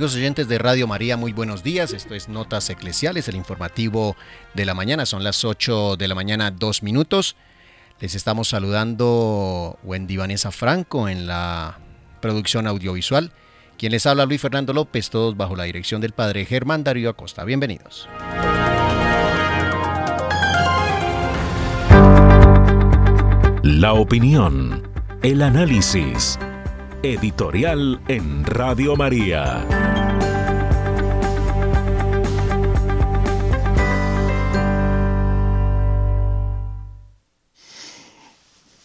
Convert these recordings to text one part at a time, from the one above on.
Amigos oyentes de Radio María, muy buenos días. Esto es Notas Eclesiales, el informativo de la mañana. Son las 8 de la mañana, dos minutos. Les estamos saludando Wendy Vanessa Franco en la producción audiovisual. Quien les habla Luis Fernando López, todos bajo la dirección del padre Germán Darío Acosta. Bienvenidos. La opinión, el análisis Editorial en Radio María.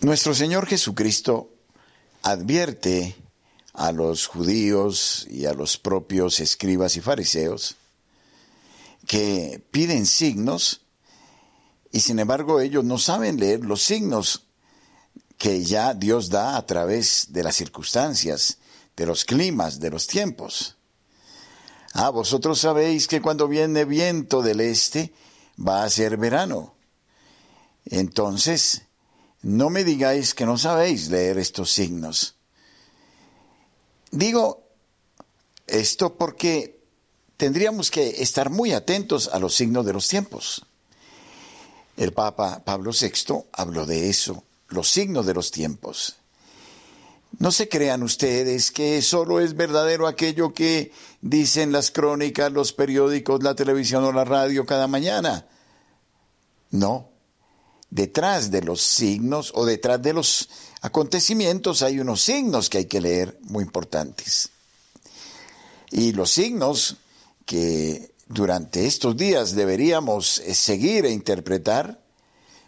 Nuestro Señor Jesucristo advierte a los judíos y a los propios escribas y fariseos que piden signos y sin embargo ellos no saben leer los signos que ya Dios da a través de las circunstancias, de los climas, de los tiempos. Ah, vosotros sabéis que cuando viene viento del este va a ser verano. Entonces, no me digáis que no sabéis leer estos signos. Digo esto porque tendríamos que estar muy atentos a los signos de los tiempos. El Papa Pablo VI habló de eso los signos de los tiempos. No se crean ustedes que solo es verdadero aquello que dicen las crónicas, los periódicos, la televisión o la radio cada mañana. No. Detrás de los signos o detrás de los acontecimientos hay unos signos que hay que leer muy importantes. Y los signos que durante estos días deberíamos seguir e interpretar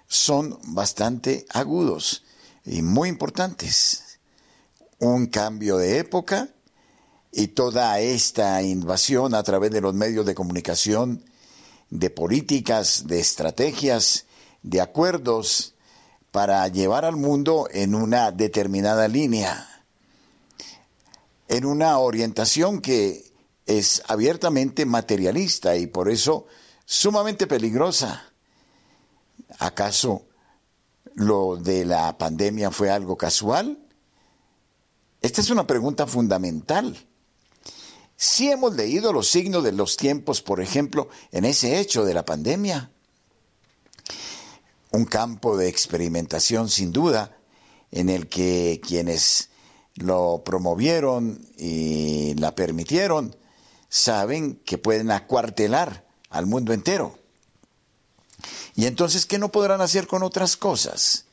son bastante agudos y muy importantes. Un cambio de época y toda esta invasión a través de los medios de comunicación, de políticas, de estrategias, de acuerdos para llevar al mundo en una determinada línea, en una orientación que es abiertamente materialista y por eso sumamente peligrosa ¿Acaso lo de la pandemia fue algo casual? Esta es una pregunta fundamental. Si hemos leído los signos de los tiempos, por ejemplo, en ese hecho de la pandemia, un campo de experimentación sin duda en el que quienes lo promovieron y la permitieron saben que pueden acuartelar al mundo entero. Y entonces, ¿qué no podrán hacer con otras cosas?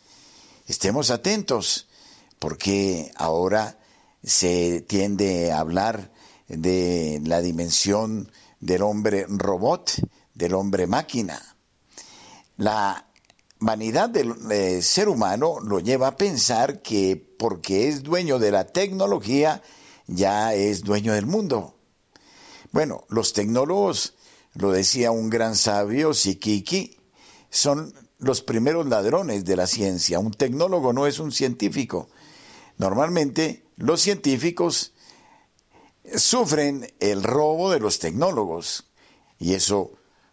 Estemos atentos, porque ahora se tiende a hablar de la dimensión del hombre robot, del hombre máquina. La vanidad del eh, ser humano lo lleva a pensar que porque es dueño de la tecnología, ya es dueño del mundo. Bueno, los tecnólogos, lo decía un gran sabio, Sikiki, son los primeros ladrones de la ciencia. Un tecnólogo no es un científico. Normalmente los científicos sufren el robo de los tecnólogos. Y eso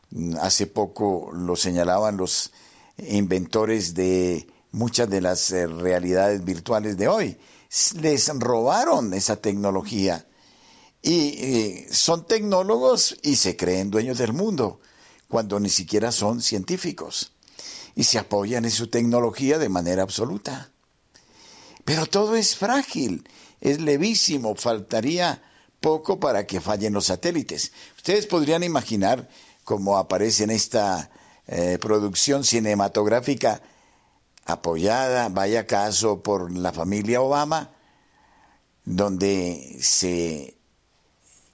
mm, hace poco lo señalaban los inventores de muchas de las eh, realidades virtuales de hoy. Les robaron esa tecnología. Y eh, son tecnólogos y se creen dueños del mundo cuando ni siquiera son científicos y se apoyan en su tecnología de manera absoluta. Pero todo es frágil, es levísimo, faltaría poco para que fallen los satélites. Ustedes podrían imaginar cómo aparece en esta eh, producción cinematográfica apoyada, vaya caso, por la familia Obama, donde se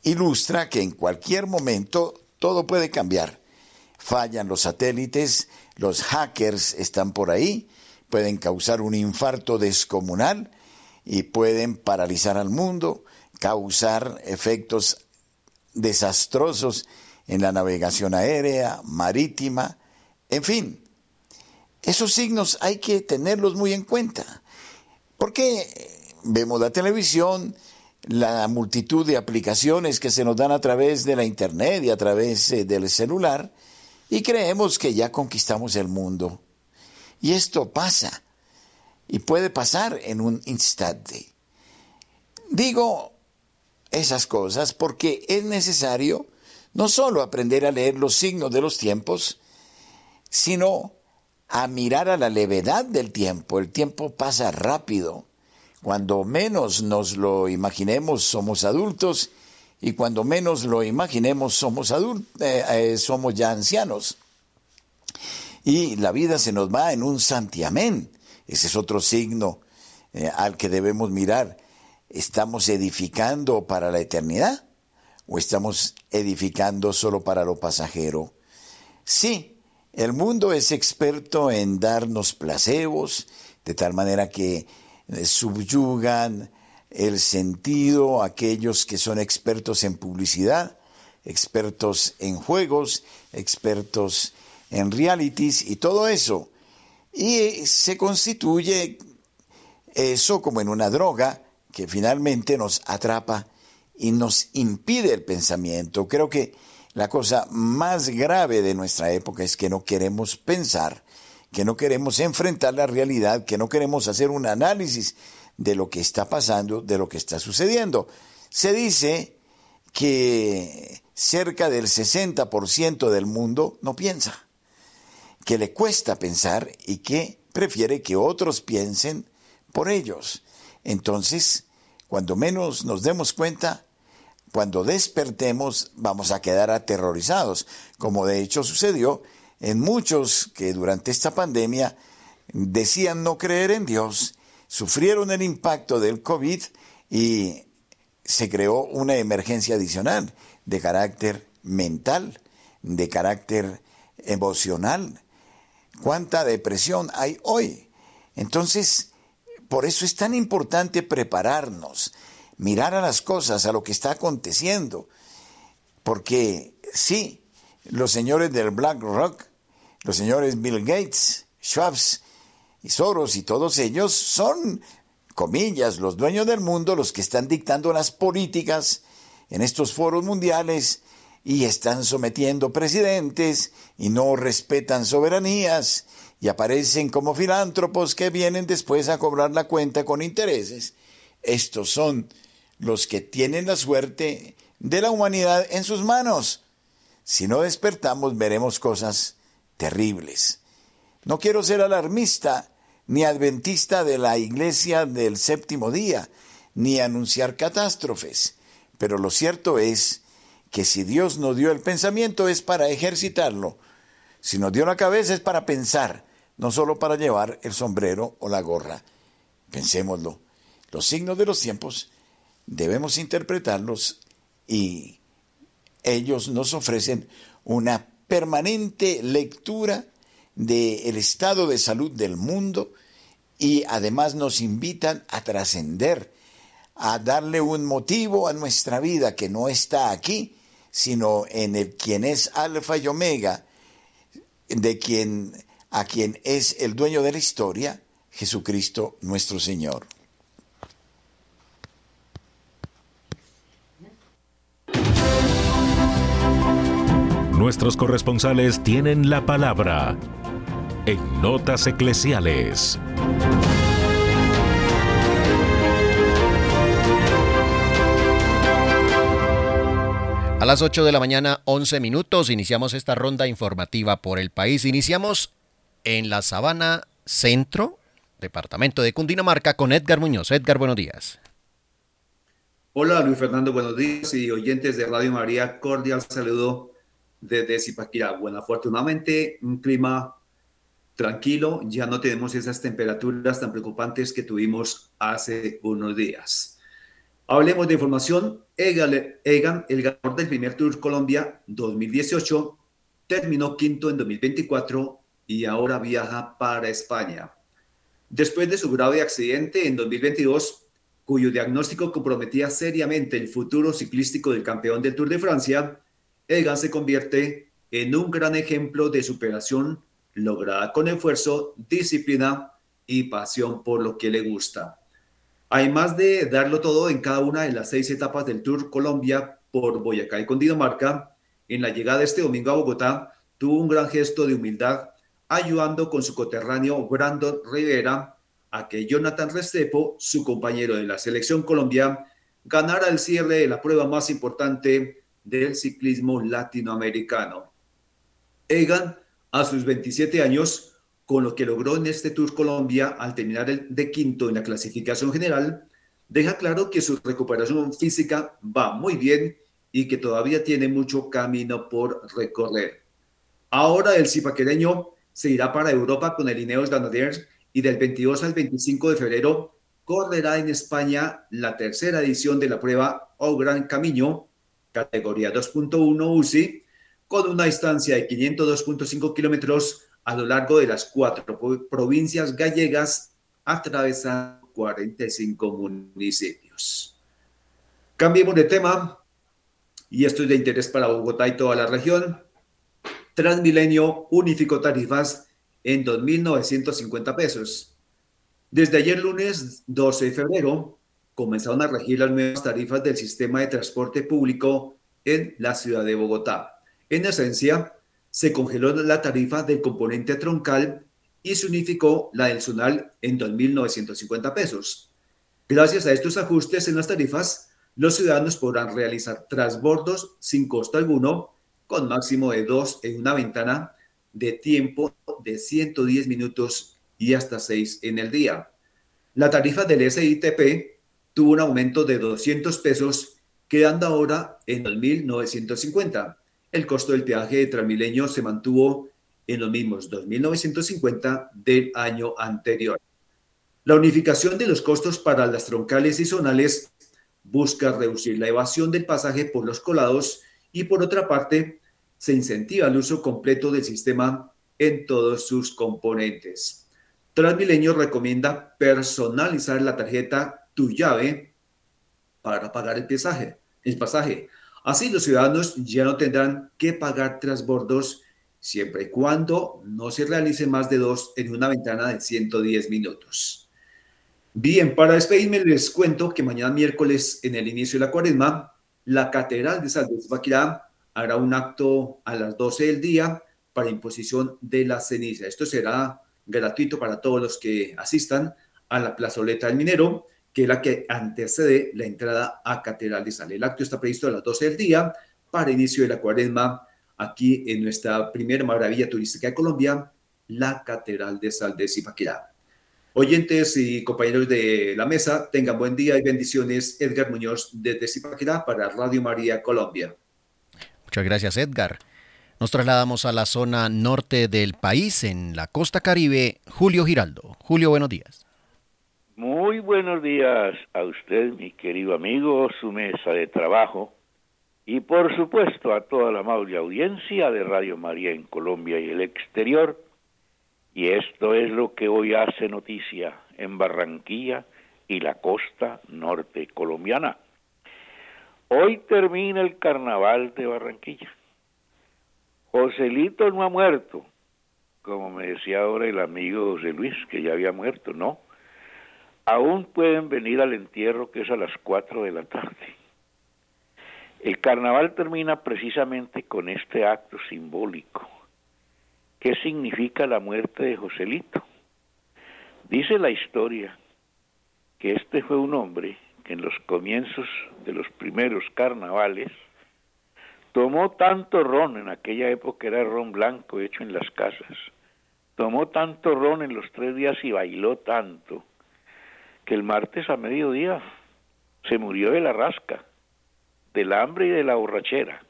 ilustra que en cualquier momento todo puede cambiar. Fallan los satélites, los hackers están por ahí, pueden causar un infarto descomunal y pueden paralizar al mundo, causar efectos desastrosos en la navegación aérea, marítima, en fin. Esos signos hay que tenerlos muy en cuenta. Porque vemos la televisión, la multitud de aplicaciones que se nos dan a través de la internet y a través eh, del celular, y creemos que ya conquistamos el mundo. Y esto pasa, y puede pasar en un instante. Digo esas cosas porque es necesario no solo aprender a leer los signos de los tiempos, sino a mirar a la levedad del tiempo. El tiempo pasa rápido. Cuando menos nos lo imaginemos somos adultos y cuando menos lo imaginemos somos eh, eh, somos ya ancianos. Y la vida se nos va en un santiamén. Ese es otro signo eh, al que debemos mirar. ¿Estamos edificando para la eternidad o estamos edificando solo para lo pasajero? Sí, el mundo es experto en darnos placebos, de tal manera que eh, subyugan el sentido aquellos que son expertos en publicidad, expertos en juegos, expertos en realities y todo eso. Y se constituye eso como en una droga que finalmente nos atrapa y nos impide el pensamiento. Creo que la cosa más grave de nuestra época es que no queremos pensar, que no queremos enfrentar la realidad, que no queremos hacer un análisis de lo que está pasando, de lo que está sucediendo. Se dice que cerca del 60% del mundo no piensa, que le cuesta pensar y que prefiere que otros piensen por ellos. Entonces, cuando menos nos demos cuenta, cuando despertemos vamos a quedar aterrorizados, como de hecho sucedió en muchos que durante esta pandemia decían no creer en Dios, sufrieron el impacto del COVID y se creó una emergencia adicional de carácter mental, de carácter emocional. ¿Cuánta depresión hay hoy? Entonces, por eso es tan importante prepararnos, mirar a las cosas, a lo que está aconteciendo. Porque sí, los señores del BlackRock, los señores Bill Gates, Schwabs y Soros y todos ellos son, comillas, los dueños del mundo, los que están dictando las políticas en estos foros mundiales y están sometiendo presidentes y no respetan soberanías y aparecen como filántropos que vienen después a cobrar la cuenta con intereses. Estos son los que tienen la suerte de la humanidad en sus manos. Si no despertamos veremos cosas terribles. No quiero ser alarmista ni adventista de la iglesia del séptimo día, ni anunciar catástrofes, pero lo cierto es que si Dios nos dio el pensamiento es para ejercitarlo, si nos dio la cabeza es para pensar, no solo para llevar el sombrero o la gorra. Pensémoslo. Los signos de los tiempos debemos interpretarlos y ellos nos ofrecen una permanente lectura del estado de salud del mundo y además nos invitan a trascender, a darle un motivo a nuestra vida que no está aquí, sino en el quien es alfa y omega, de quien a quien es el dueño de la historia, Jesucristo nuestro Señor. Nuestros corresponsales tienen la palabra en Notas Eclesiales. A las 8 de la mañana, 11 minutos, iniciamos esta ronda informativa por el país. Iniciamos en la Sabana Centro, departamento de Cundinamarca, con Edgar Muñoz. Edgar, buenos días. Hola Luis Fernando, buenos días y oyentes de Radio María, cordial saludo desde Zipaquirá. Bueno, afortunadamente un clima tranquilo, ya no tenemos esas temperaturas tan preocupantes que tuvimos hace unos días. Hablemos de información. Egan, el ganador del primer Tour Colombia 2018, terminó quinto en 2024 y ahora viaja para España. Después de su grave accidente en 2022, cuyo diagnóstico comprometía seriamente el futuro ciclístico del campeón del Tour de Francia, Egan se convierte en un gran ejemplo de superación lograda con esfuerzo, disciplina y pasión por lo que le gusta. Además de darlo todo en cada una de las seis etapas del Tour Colombia por Boyacá y Cundinamarca, en la llegada este domingo a Bogotá tuvo un gran gesto de humildad ayudando con su coterráneo Brandon Rivera a que Jonathan Restrepo, su compañero de la selección Colombia, ganara el cierre de la prueba más importante del ciclismo latinoamericano. Egan, a sus 27 años, con lo que logró en este Tour Colombia al terminar el de quinto en la clasificación general, deja claro que su recuperación física va muy bien y que todavía tiene mucho camino por recorrer. Ahora el cipaquereño se irá para Europa con el Ineos Grenadiers y del 22 al 25 de febrero correrá en España la tercera edición de la prueba O Gran Camino, categoría 2.1 UCI, con una distancia de 502.5 kilómetros a lo largo de las cuatro provincias gallegas, atravesando 45 municipios. Cambiemos de tema, y esto es de interés para Bogotá y toda la región. Transmilenio unificó tarifas en 2.950 pesos. Desde ayer lunes 12 de febrero comenzaron a regir las nuevas tarifas del sistema de transporte público en la ciudad de Bogotá. En esencia, se congeló la tarifa del componente troncal y se unificó la del zonal en 2.950 pesos. Gracias a estos ajustes en las tarifas, los ciudadanos podrán realizar transbordos sin costo alguno, con máximo de dos en una ventana de tiempo de 110 minutos y hasta 6 en el día. La tarifa del SITP tuvo un aumento de 200 pesos, quedando ahora en 2.950. El costo del peaje de Transmilenio se mantuvo en los mismos 2.950 del año anterior. La unificación de los costos para las troncales y zonales busca reducir la evasión del pasaje por los colados y por otra parte se incentiva el uso completo del sistema en todos sus componentes. Transmilenio recomienda personalizar la tarjeta Tu llave para pagar el pasaje. El pasaje. Así los ciudadanos ya no tendrán que pagar transbordos siempre y cuando no se realice más de dos en una ventana de 110 minutos. Bien, para despedirme les cuento que mañana miércoles en el inicio de la cuaresma, la Catedral de San Luis hará un acto a las 12 del día para imposición de la ceniza. Esto será gratuito para todos los que asistan a la plazoleta del minero, que es la que antecede la entrada a Catedral de Sal. El acto está previsto a las 12 del día para inicio de la cuaresma aquí en nuestra primera maravilla turística de Colombia, la Catedral de Sal de Zipaquirá. Oyentes y compañeros de la mesa, tengan buen día y bendiciones. Edgar Muñoz desde Zipaquirá para Radio María Colombia. Muchas gracias, Edgar. Nos trasladamos a la zona norte del país, en la costa caribe. Julio Giraldo. Julio, buenos días. Muy buenos días a usted, mi querido amigo, su mesa de trabajo y por supuesto a toda la amable audiencia de Radio María en Colombia y el exterior. Y esto es lo que hoy hace noticia en Barranquilla y la costa norte colombiana. Hoy termina el carnaval de Barranquilla. Joselito no ha muerto, como me decía ahora el amigo José Luis, que ya había muerto, no. Aún pueden venir al entierro que es a las 4 de la tarde. El carnaval termina precisamente con este acto simbólico. ¿Qué significa la muerte de Joselito? Dice la historia que este fue un hombre que en los comienzos de los primeros carnavales Tomó tanto ron, en aquella época era ron blanco hecho en las casas, tomó tanto ron en los tres días y bailó tanto, que el martes a mediodía se murió de la rasca, del hambre y de la borrachera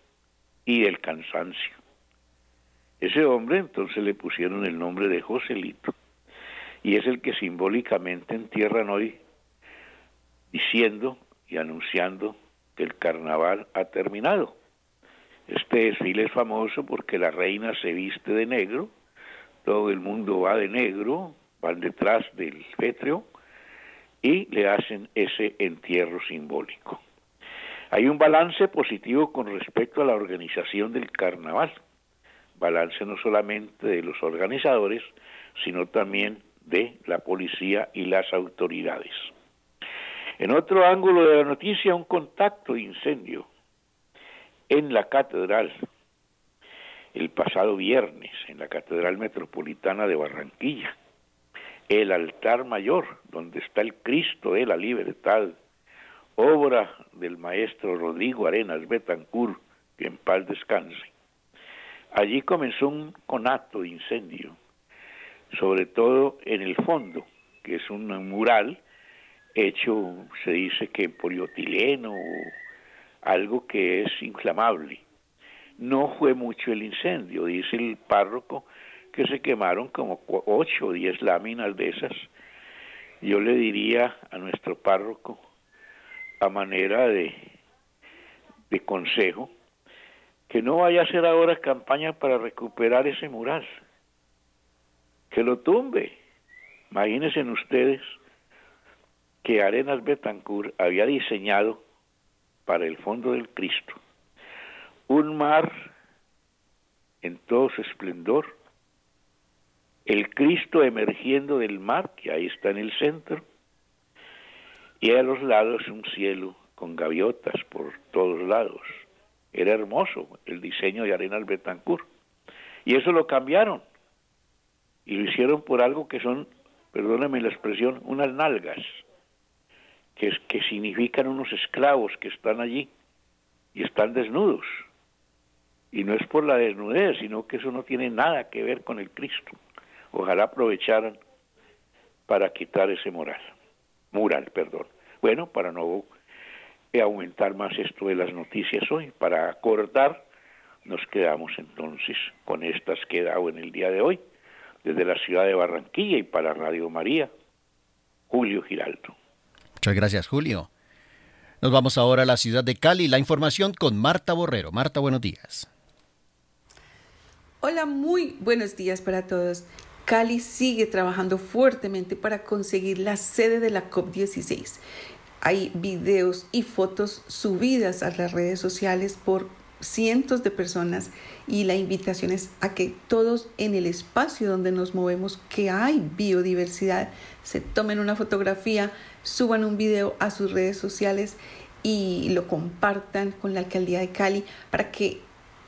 y del cansancio. Ese hombre entonces le pusieron el nombre de Joselito y es el que simbólicamente entierran hoy diciendo y anunciando que el carnaval ha terminado. Este desfile es famoso porque la reina se viste de negro, todo el mundo va de negro, van detrás del fétreo y le hacen ese entierro simbólico. Hay un balance positivo con respecto a la organización del carnaval, balance no solamente de los organizadores, sino también de la policía y las autoridades. En otro ángulo de la noticia, un contacto de incendio en la catedral el pasado viernes, en la Catedral Metropolitana de Barranquilla, el altar mayor, donde está el Cristo de la Libertad, obra del maestro Rodrigo Arenas Betancur, que en paz descanse. Allí comenzó un conato de incendio, sobre todo en el fondo, que es un mural hecho, se dice que poliotileno algo que es inflamable. No fue mucho el incendio, dice el párroco, que se quemaron como ocho o diez láminas de esas. Yo le diría a nuestro párroco, a manera de, de consejo, que no vaya a hacer ahora campaña para recuperar ese mural, que lo tumbe. Imagínense ustedes que Arenas Betancourt había diseñado para el fondo del Cristo un mar en todo su esplendor, el Cristo emergiendo del mar, que ahí está en el centro, y a los lados un cielo con gaviotas por todos lados. Era hermoso el diseño de Arenas Betancourt. Y eso lo cambiaron. Y lo hicieron por algo que son, perdóneme la expresión, unas nalgas que, que significan unos esclavos que están allí y están desnudos. Y no es por la desnudez, sino que eso no tiene nada que ver con el Cristo. Ojalá aprovecharan para quitar ese moral, mural, perdón. Bueno, para no aumentar más esto de las noticias hoy, para acordar, nos quedamos entonces con estas que he dado en el día de hoy, desde la ciudad de Barranquilla y para Radio María, Julio Giraldo. Muchas gracias, Julio. Nos vamos ahora a la ciudad de Cali. La información con Marta Borrero. Marta, buenos días. Hola, muy buenos días para todos. Cali sigue trabajando fuertemente para conseguir la sede de la COP16. Hay videos y fotos subidas a las redes sociales por cientos de personas y la invitación es a que todos en el espacio donde nos movemos, que hay biodiversidad, se tomen una fotografía, suban un video a sus redes sociales y lo compartan con la alcaldía de Cali para que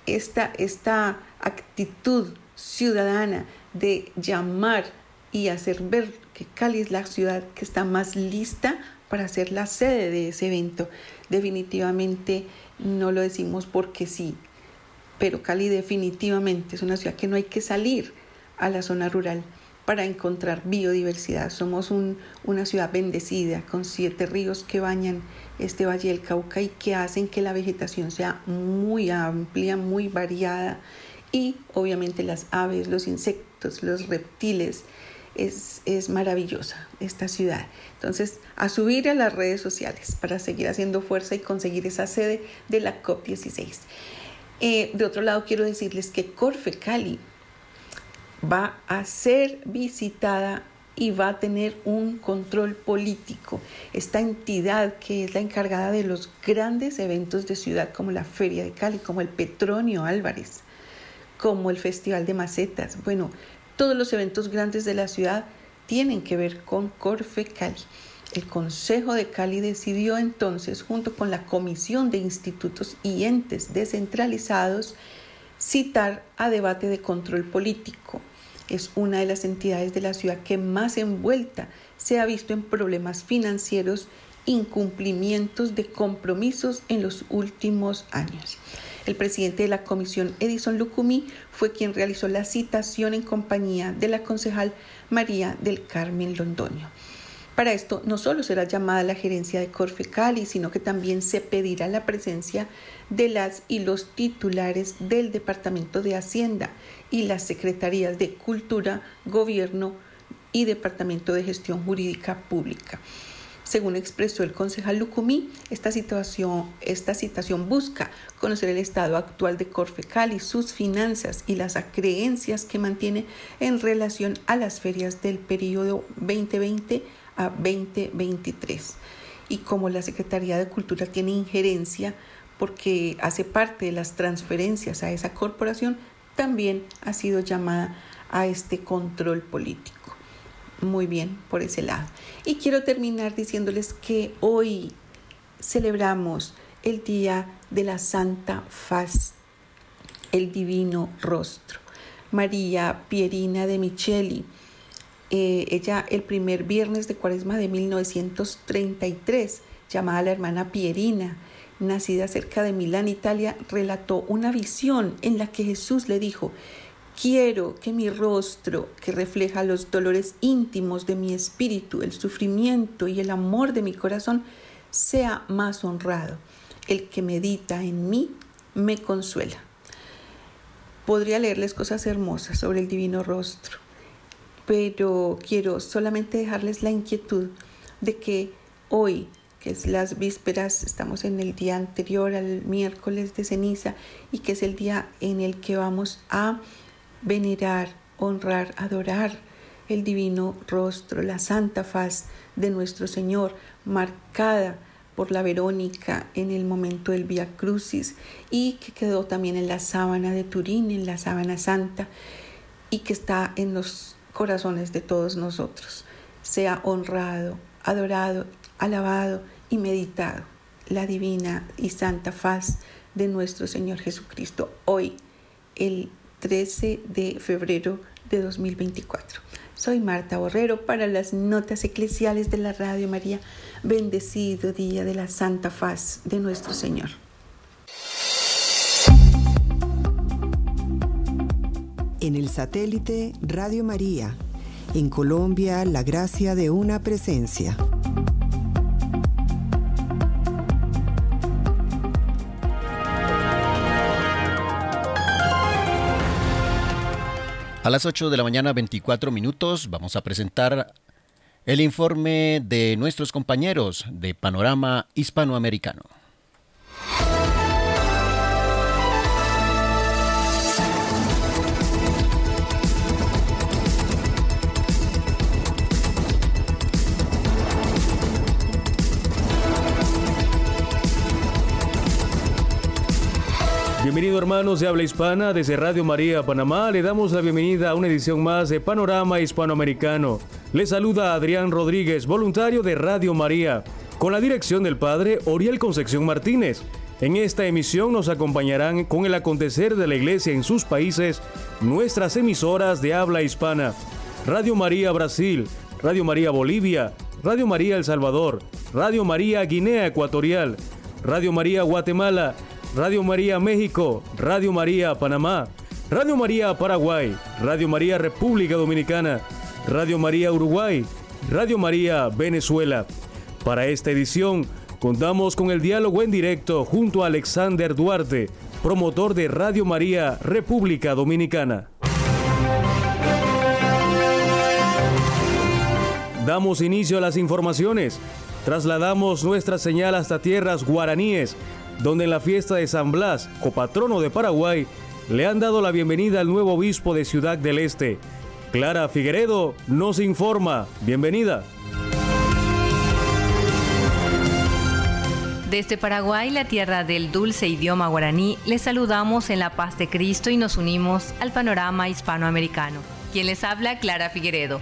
esta, esta actitud ciudadana de llamar y hacer ver que Cali es la ciudad que está más lista para ser la sede de ese evento. Definitivamente no lo decimos porque sí, pero Cali definitivamente es una ciudad que no hay que salir a la zona rural para encontrar biodiversidad. Somos una ciudad bendecida con siete ríos que bañan este Valle del Cauca y que hacen que la vegetación sea muy amplia, muy variada y obviamente las aves, los insectos, los reptiles. Es, es maravillosa esta ciudad. Entonces, a subir a las redes sociales para seguir haciendo fuerza y conseguir esa sede de la COP16. Eh, de otro lado, quiero decirles que Corfe Cali va a ser visitada y va a tener un control político. Esta entidad que es la encargada de los grandes eventos de ciudad como la Feria de Cali, como el Petronio Álvarez, como el Festival de Macetas. Bueno, todos los eventos grandes de la ciudad tienen que ver con Corfe Cali. El Consejo de Cali decidió entonces, junto con la Comisión de Institutos y Entes Descentralizados, citar a debate de control político es una de las entidades de la ciudad que más envuelta se ha visto en problemas financieros, incumplimientos de compromisos en los últimos años. El presidente de la comisión, Edison Lucumí, fue quien realizó la citación en compañía de la concejal María del Carmen Londoño. Para esto no solo será llamada la gerencia de Corfe Cali, sino que también se pedirá la presencia de las y los titulares del Departamento de Hacienda y las Secretarías de Cultura, Gobierno y Departamento de Gestión Jurídica Pública. Según expresó el concejal Lucumí, esta situación, busca conocer el estado actual de Corfecali, sus finanzas y las creencias que mantiene en relación a las ferias del periodo 2020 a 2023. Y como la Secretaría de Cultura tiene injerencia porque hace parte de las transferencias a esa corporación, también ha sido llamada a este control político. Muy bien por ese lado. Y quiero terminar diciéndoles que hoy celebramos el Día de la Santa Faz, el Divino Rostro. María Pierina de Micheli, eh, ella el primer viernes de cuaresma de 1933 llamada la hermana Pierina, nacida cerca de Milán, Italia, relató una visión en la que Jesús le dijo, quiero que mi rostro, que refleja los dolores íntimos de mi espíritu, el sufrimiento y el amor de mi corazón, sea más honrado. El que medita en mí me consuela. Podría leerles cosas hermosas sobre el divino rostro, pero quiero solamente dejarles la inquietud de que hoy que es las vísperas, estamos en el día anterior al miércoles de ceniza y que es el día en el que vamos a venerar, honrar, adorar el divino rostro, la santa faz de nuestro Señor, marcada por la Verónica en el momento del Via Crucis y que quedó también en la sábana de Turín, en la sábana santa y que está en los corazones de todos nosotros. Sea honrado, adorado alabado y meditado la divina y santa faz de nuestro Señor Jesucristo hoy, el 13 de febrero de 2024. Soy Marta Borrero para las notas eclesiales de la Radio María. Bendecido día de la santa faz de nuestro Señor. En el satélite Radio María, en Colombia, la gracia de una presencia. A las 8 de la mañana 24 minutos vamos a presentar el informe de nuestros compañeros de Panorama Hispanoamericano. Bienvenido hermanos de habla hispana desde Radio María Panamá. Le damos la bienvenida a una edición más de Panorama Hispanoamericano. Le saluda Adrián Rodríguez, voluntario de Radio María, con la dirección del padre Oriel Concepción Martínez. En esta emisión nos acompañarán con el acontecer de la iglesia en sus países nuestras emisoras de habla hispana. Radio María Brasil, Radio María Bolivia, Radio María El Salvador, Radio María Guinea Ecuatorial, Radio María Guatemala, Radio María México, Radio María Panamá, Radio María Paraguay, Radio María República Dominicana, Radio María Uruguay, Radio María Venezuela. Para esta edición contamos con el diálogo en directo junto a Alexander Duarte, promotor de Radio María República Dominicana. Damos inicio a las informaciones. Trasladamos nuestra señal hasta tierras guaraníes donde en la fiesta de San Blas, copatrono de Paraguay, le han dado la bienvenida al nuevo obispo de Ciudad del Este. Clara Figueredo nos informa. Bienvenida. Desde Paraguay, la tierra del dulce idioma guaraní, les saludamos en la paz de Cristo y nos unimos al panorama hispanoamericano. Quien les habla, Clara Figueredo.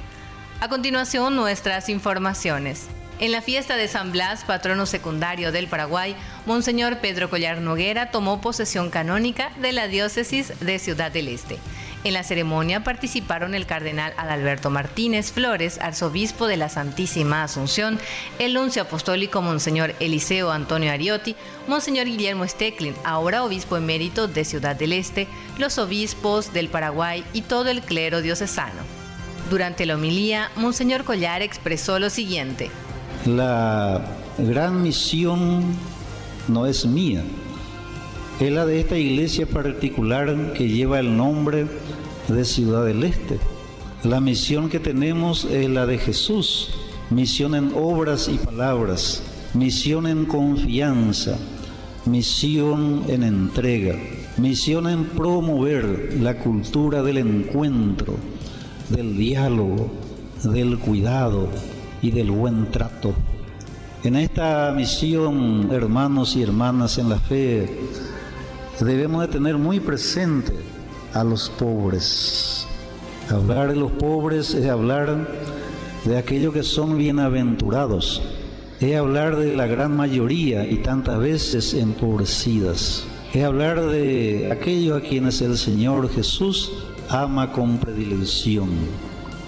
A continuación, nuestras informaciones. En la fiesta de San Blas, patrono secundario del Paraguay, Monseñor Pedro Collar Noguera tomó posesión canónica de la diócesis de Ciudad del Este. En la ceremonia participaron el cardenal Adalberto Martínez Flores, arzobispo de la Santísima Asunción, el nuncio apostólico Monseñor Eliseo Antonio Ariotti, Monseñor Guillermo Stecklin, ahora obispo emérito de Ciudad del Este, los obispos del Paraguay y todo el clero diocesano. Durante la homilía, Monseñor Collar expresó lo siguiente. La gran misión no es mía, es la de esta iglesia particular que lleva el nombre de Ciudad del Este. La misión que tenemos es la de Jesús, misión en obras y palabras, misión en confianza, misión en entrega, misión en promover la cultura del encuentro, del diálogo, del cuidado, y del buen trato. En esta misión, hermanos y hermanas en la fe, debemos de tener muy presente a los pobres. Hablar de los pobres es hablar de aquellos que son bienaventurados, es hablar de la gran mayoría y tantas veces empobrecidas, es hablar de aquellos a quienes el Señor Jesús ama con predilección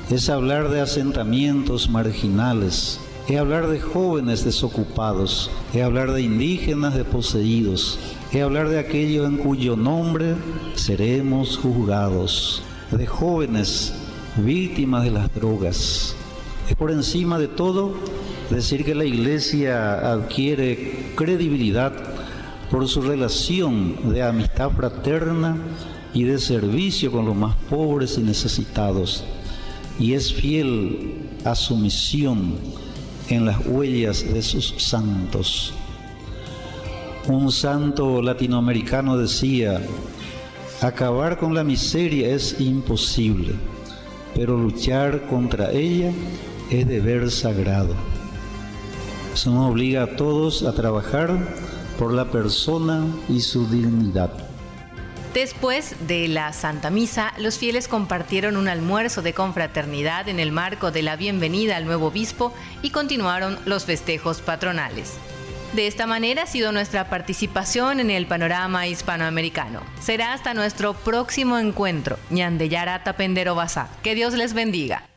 es hablar de asentamientos marginales, es hablar de jóvenes desocupados, es hablar de indígenas desposeídos, es hablar de aquellos en cuyo nombre seremos juzgados, de jóvenes víctimas de las drogas. Es por encima de todo decir que la iglesia adquiere credibilidad por su relación de amistad fraterna y de servicio con los más pobres y necesitados, y es fiel a su misión en las huellas de sus santos. Un santo latinoamericano decía, acabar con la miseria es imposible, pero luchar contra ella es deber sagrado. Eso nos obliga a todos a trabajar por la persona y su dignidad. Después de la Santa Misa, los fieles compartieron un almuerzo de confraternidad en el marco de la bienvenida al nuevo obispo y continuaron los festejos patronales. De esta manera ha sido nuestra participación en el panorama hispanoamericano. Será hasta nuestro próximo encuentro. Ñandeyara Tapendero Basá. Que Dios les bendiga.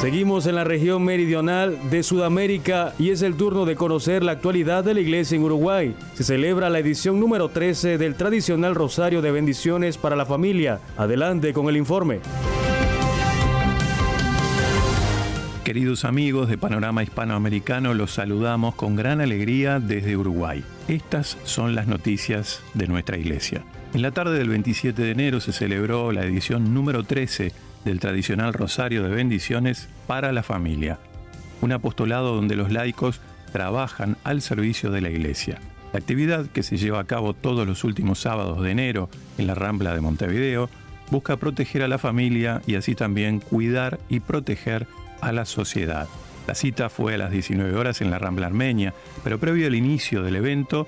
Seguimos en la región meridional de Sudamérica y es el turno de conocer la actualidad de la iglesia en Uruguay. Se celebra la edición número 13 del tradicional Rosario de Bendiciones para la Familia. Adelante con el informe. Queridos amigos de Panorama Hispanoamericano, los saludamos con gran alegría desde Uruguay. Estas son las noticias de nuestra iglesia. En la tarde del 27 de enero se celebró la edición número 13 del tradicional Rosario de Bendiciones para la familia, un apostolado donde los laicos trabajan al servicio de la Iglesia. La actividad, que se lleva a cabo todos los últimos sábados de enero en la Rambla de Montevideo, busca proteger a la familia y así también cuidar y proteger a la sociedad. La cita fue a las 19 horas en la Rambla Armenia, pero previo al inicio del evento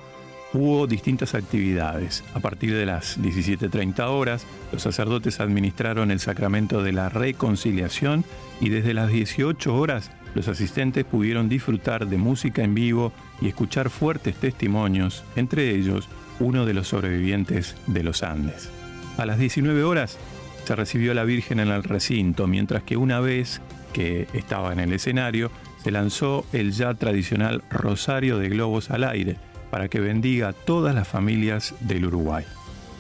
hubo distintas actividades. A partir de las 17.30 horas, los sacerdotes administraron el sacramento de la reconciliación y desde las 18 horas los asistentes pudieron disfrutar de música en vivo y escuchar fuertes testimonios, entre ellos uno de los sobrevivientes de los Andes. A las 19 horas se recibió a la Virgen en el recinto, mientras que una vez que estaba en el escenario, se lanzó el ya tradicional Rosario de Globos al aire, para que bendiga a todas las familias del Uruguay.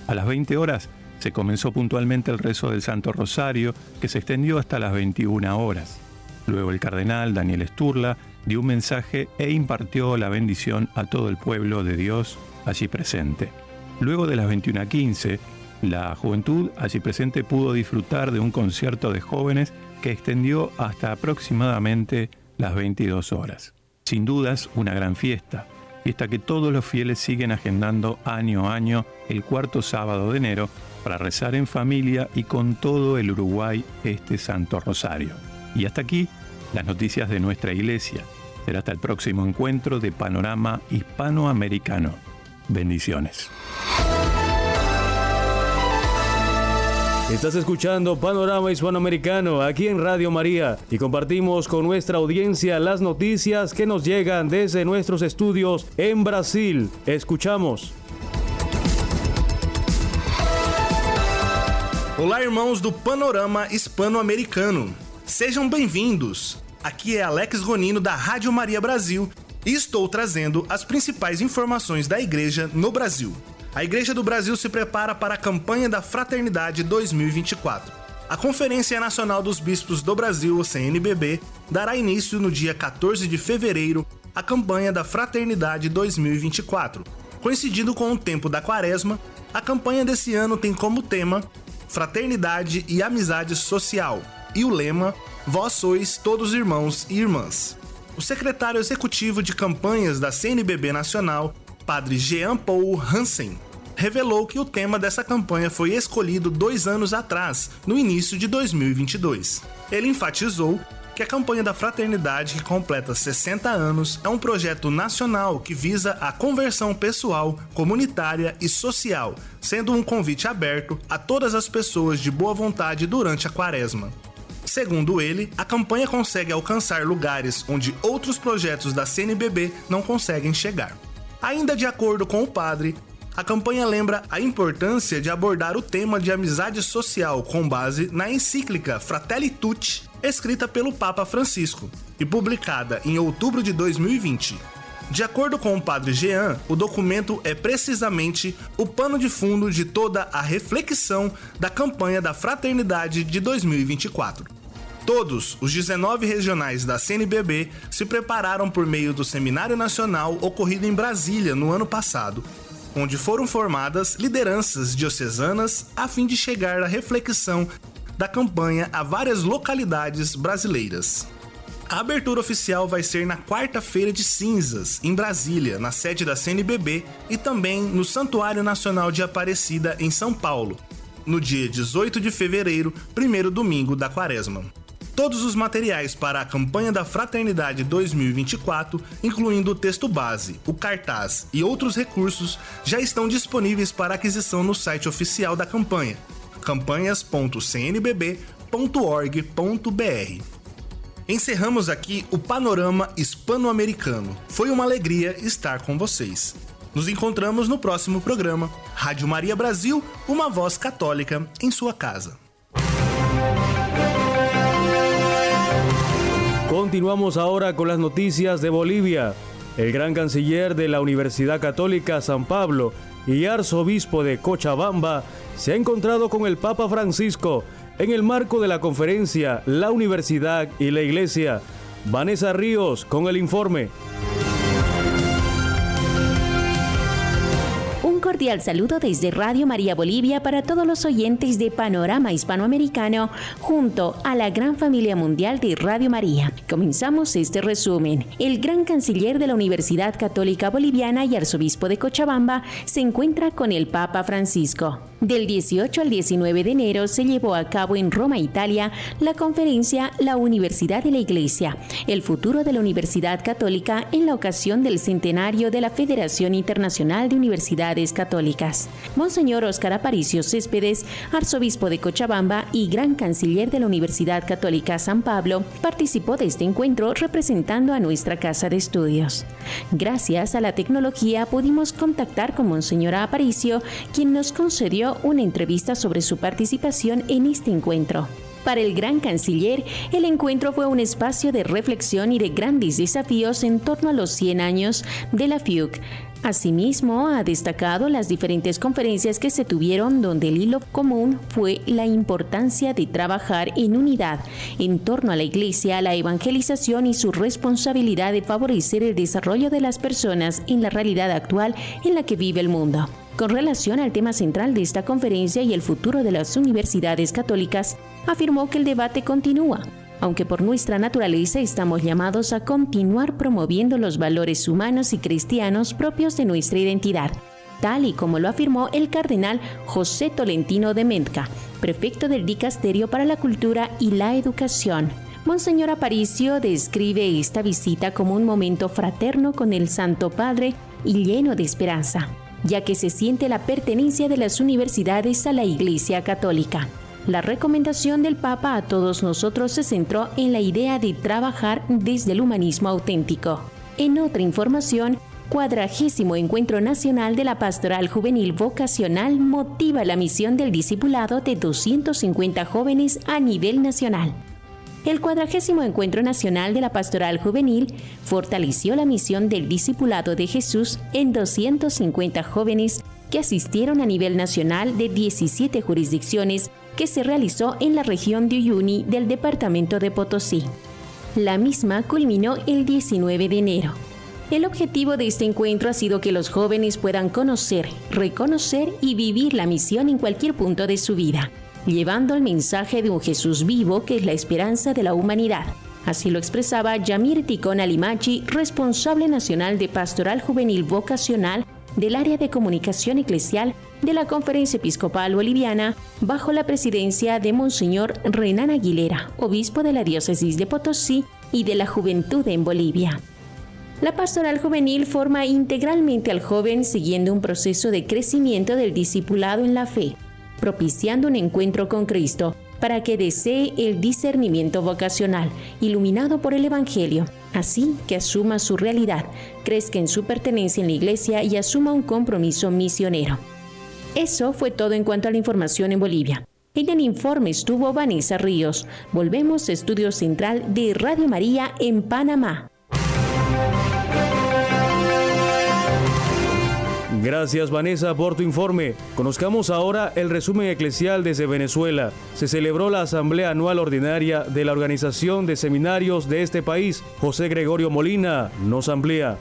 A las 20 horas se comenzó puntualmente el rezo del Santo Rosario, que se extendió hasta las 21 horas. Luego el cardenal Daniel Sturla dio un mensaje e impartió la bendición a todo el pueblo de Dios allí presente. Luego de las 21.15, la juventud allí presente pudo disfrutar de un concierto de jóvenes que extendió hasta aproximadamente las 22 horas. Sin dudas, una gran fiesta, fiesta que todos los fieles siguen agendando año a año el cuarto sábado de enero para rezar en familia y con todo el Uruguay este Santo Rosario. Y hasta aquí las noticias de nuestra iglesia. Será hasta el próximo encuentro de Panorama Hispanoamericano. Bendiciones. Estás escuchando Panorama Hispanoamericano aquí en Radio María y compartimos con nuestra audiencia las noticias que nos llegan desde nuestros estudios en Brasil. Escuchamos. Olá, irmãos do Panorama Hispano-Americano. Sejam bem-vindos. Aqui é Alex Gonino da Rádio Maria Brasil e estou trazendo as principais informações da igreja no Brasil. A Igreja do Brasil se prepara para a campanha da Fraternidade 2024. A Conferência Nacional dos Bispos do Brasil, CNBB, dará início no dia 14 de fevereiro à campanha da Fraternidade 2024. Coincidindo com o tempo da Quaresma, a campanha desse ano tem como tema Fraternidade e Amizade Social e o lema Vós sois todos irmãos e irmãs. O secretário executivo de campanhas da CNBB Nacional, padre Jean Paul Hansen, revelou que o tema dessa campanha foi escolhido dois anos atrás, no início de 2022. Ele enfatizou que a campanha da Fraternidade, que completa 60 anos, é um projeto nacional que visa a conversão pessoal, comunitária e social, sendo um convite aberto a todas as pessoas de boa vontade durante a quaresma. Segundo ele, a campanha consegue alcançar lugares onde outros projetos da CNBB não conseguem chegar. Ainda de acordo com o padre, a campanha lembra a importância de abordar o tema de amizade social com base na encíclica Fratelli Tutti, escrita pelo Papa Francisco e publicada em outubro de 2020. De acordo com o padre Jean, o documento é precisamente o pano de fundo de toda a reflexão da campanha da Fraternidade de 2024. Todos os 19 regionais da CNBB se prepararam por meio do Seminário Nacional ocorrido em Brasília no ano passado, onde foram formadas lideranças diocesanas a fim de chegar à reflexão da campanha a várias localidades brasileiras. A abertura oficial vai ser na quarta-feira de cinzas, em Brasília, na sede da CNBB, e também no Santuário Nacional de Aparecida, em São Paulo, no dia 18 de fevereiro, primeiro domingo da quaresma. Todos os materiais para a campanha da Fraternidade 2024, incluindo o texto base, o cartaz e outros recursos, já estão disponíveis para aquisição no site oficial da campanha, campanhas.cnbb.org.br. Encerramos aqui o panorama hispano-americano. Foi uma alegria estar com vocês. Nos encontramos no próximo programa. Rádio Maria Brasil, uma voz católica em sua casa. Continuamos ahora con las noticias de Bolivia. El gran canciller de la Universidad Católica San Pablo y arzobispo de Cochabamba se ha encontrado con el Papa Francisco en el marco de la conferencia La Universidad y la Iglesia. Vanessa Ríos con el informe. Un cordial saludo desde Radio María Bolivia para todos los oyentes de Panorama Hispanoamericano junto a la gran familia mundial de Radio María. Comenzamos este resumen. El gran canciller de la Universidad Católica Boliviana y arzobispo de Cochabamba se encuentra con el Papa Francisco. Del 18 al 19 de enero se llevó a cabo en Roma, Italia, la conferencia La Universidad de la Iglesia, el futuro de la Universidad Católica en la ocasión del centenario de la Federación Internacional de Universidades Católicas. Monseñor Óscar Aparicio Céspedes, arzobispo de Cochabamba y gran canciller de la Universidad Católica San Pablo, participó de este encuentro representando a nuestra casa de estudios. Gracias a la tecnología pudimos contactar con Monseñor Aparicio, quien nos concedió una entrevista sobre su participación en este encuentro. Para el gran canciller, el encuentro fue un espacio de reflexión y de grandes desafíos en torno a los 100 años de la FIUC. Asimismo, ha destacado las diferentes conferencias que se tuvieron donde el hilo común fue la importancia de trabajar en unidad en torno a la Iglesia, la evangelización y su responsabilidad de favorecer el desarrollo de las personas en la realidad actual en la que vive el mundo. Con relación al tema central de esta conferencia y el futuro de las universidades católicas, afirmó que el debate continúa, aunque por nuestra naturaleza estamos llamados a continuar promoviendo los valores humanos y cristianos propios de nuestra identidad, tal y como lo afirmó el cardenal José Tolentino de Mentka, prefecto del Dicasterio para la Cultura y la Educación. Monseñor Aparicio describe esta visita como un momento fraterno con el Santo Padre y lleno de esperanza ya que se siente la pertenencia de las universidades a la Iglesia Católica. La recomendación del Papa a todos nosotros se centró en la idea de trabajar desde el humanismo auténtico. En otra información, cuadragésimo Encuentro Nacional de la Pastoral Juvenil Vocacional motiva la misión del discipulado de 250 jóvenes a nivel nacional. El cuadragésimo Encuentro Nacional de la Pastoral Juvenil fortaleció la misión del Discipulado de Jesús en 250 jóvenes que asistieron a nivel nacional de 17 jurisdicciones que se realizó en la región de Uyuni del departamento de Potosí. La misma culminó el 19 de enero. El objetivo de este encuentro ha sido que los jóvenes puedan conocer, reconocer y vivir la misión en cualquier punto de su vida llevando el mensaje de un Jesús vivo que es la esperanza de la humanidad. Así lo expresaba Yamir Ticón Alimachi, responsable nacional de Pastoral Juvenil Vocacional del área de comunicación eclesial de la Conferencia Episcopal Boliviana, bajo la presidencia de Monseñor Renan Aguilera, obispo de la diócesis de Potosí y de la Juventud en Bolivia. La pastoral juvenil forma integralmente al joven siguiendo un proceso de crecimiento del discipulado en la fe, propiciando un encuentro con Cristo para que desee el discernimiento vocacional, iluminado por el Evangelio, Así que asuma su realidad, crezca en su pertenencia en la iglesia y asuma un compromiso misionero. Eso fue todo en cuanto a la información en Bolivia. En el informe estuvo Vanessa Ríos. Volvemos a Estudio Central de Radio María en Panamá. Gracias Vanessa por tu informe. Conozcamos ahora el resumen eclesial desde Venezuela. Se celebró la Asamblea Anual Ordinaria de la Organización de Seminarios de este país. José Gregorio Molina nos amplía.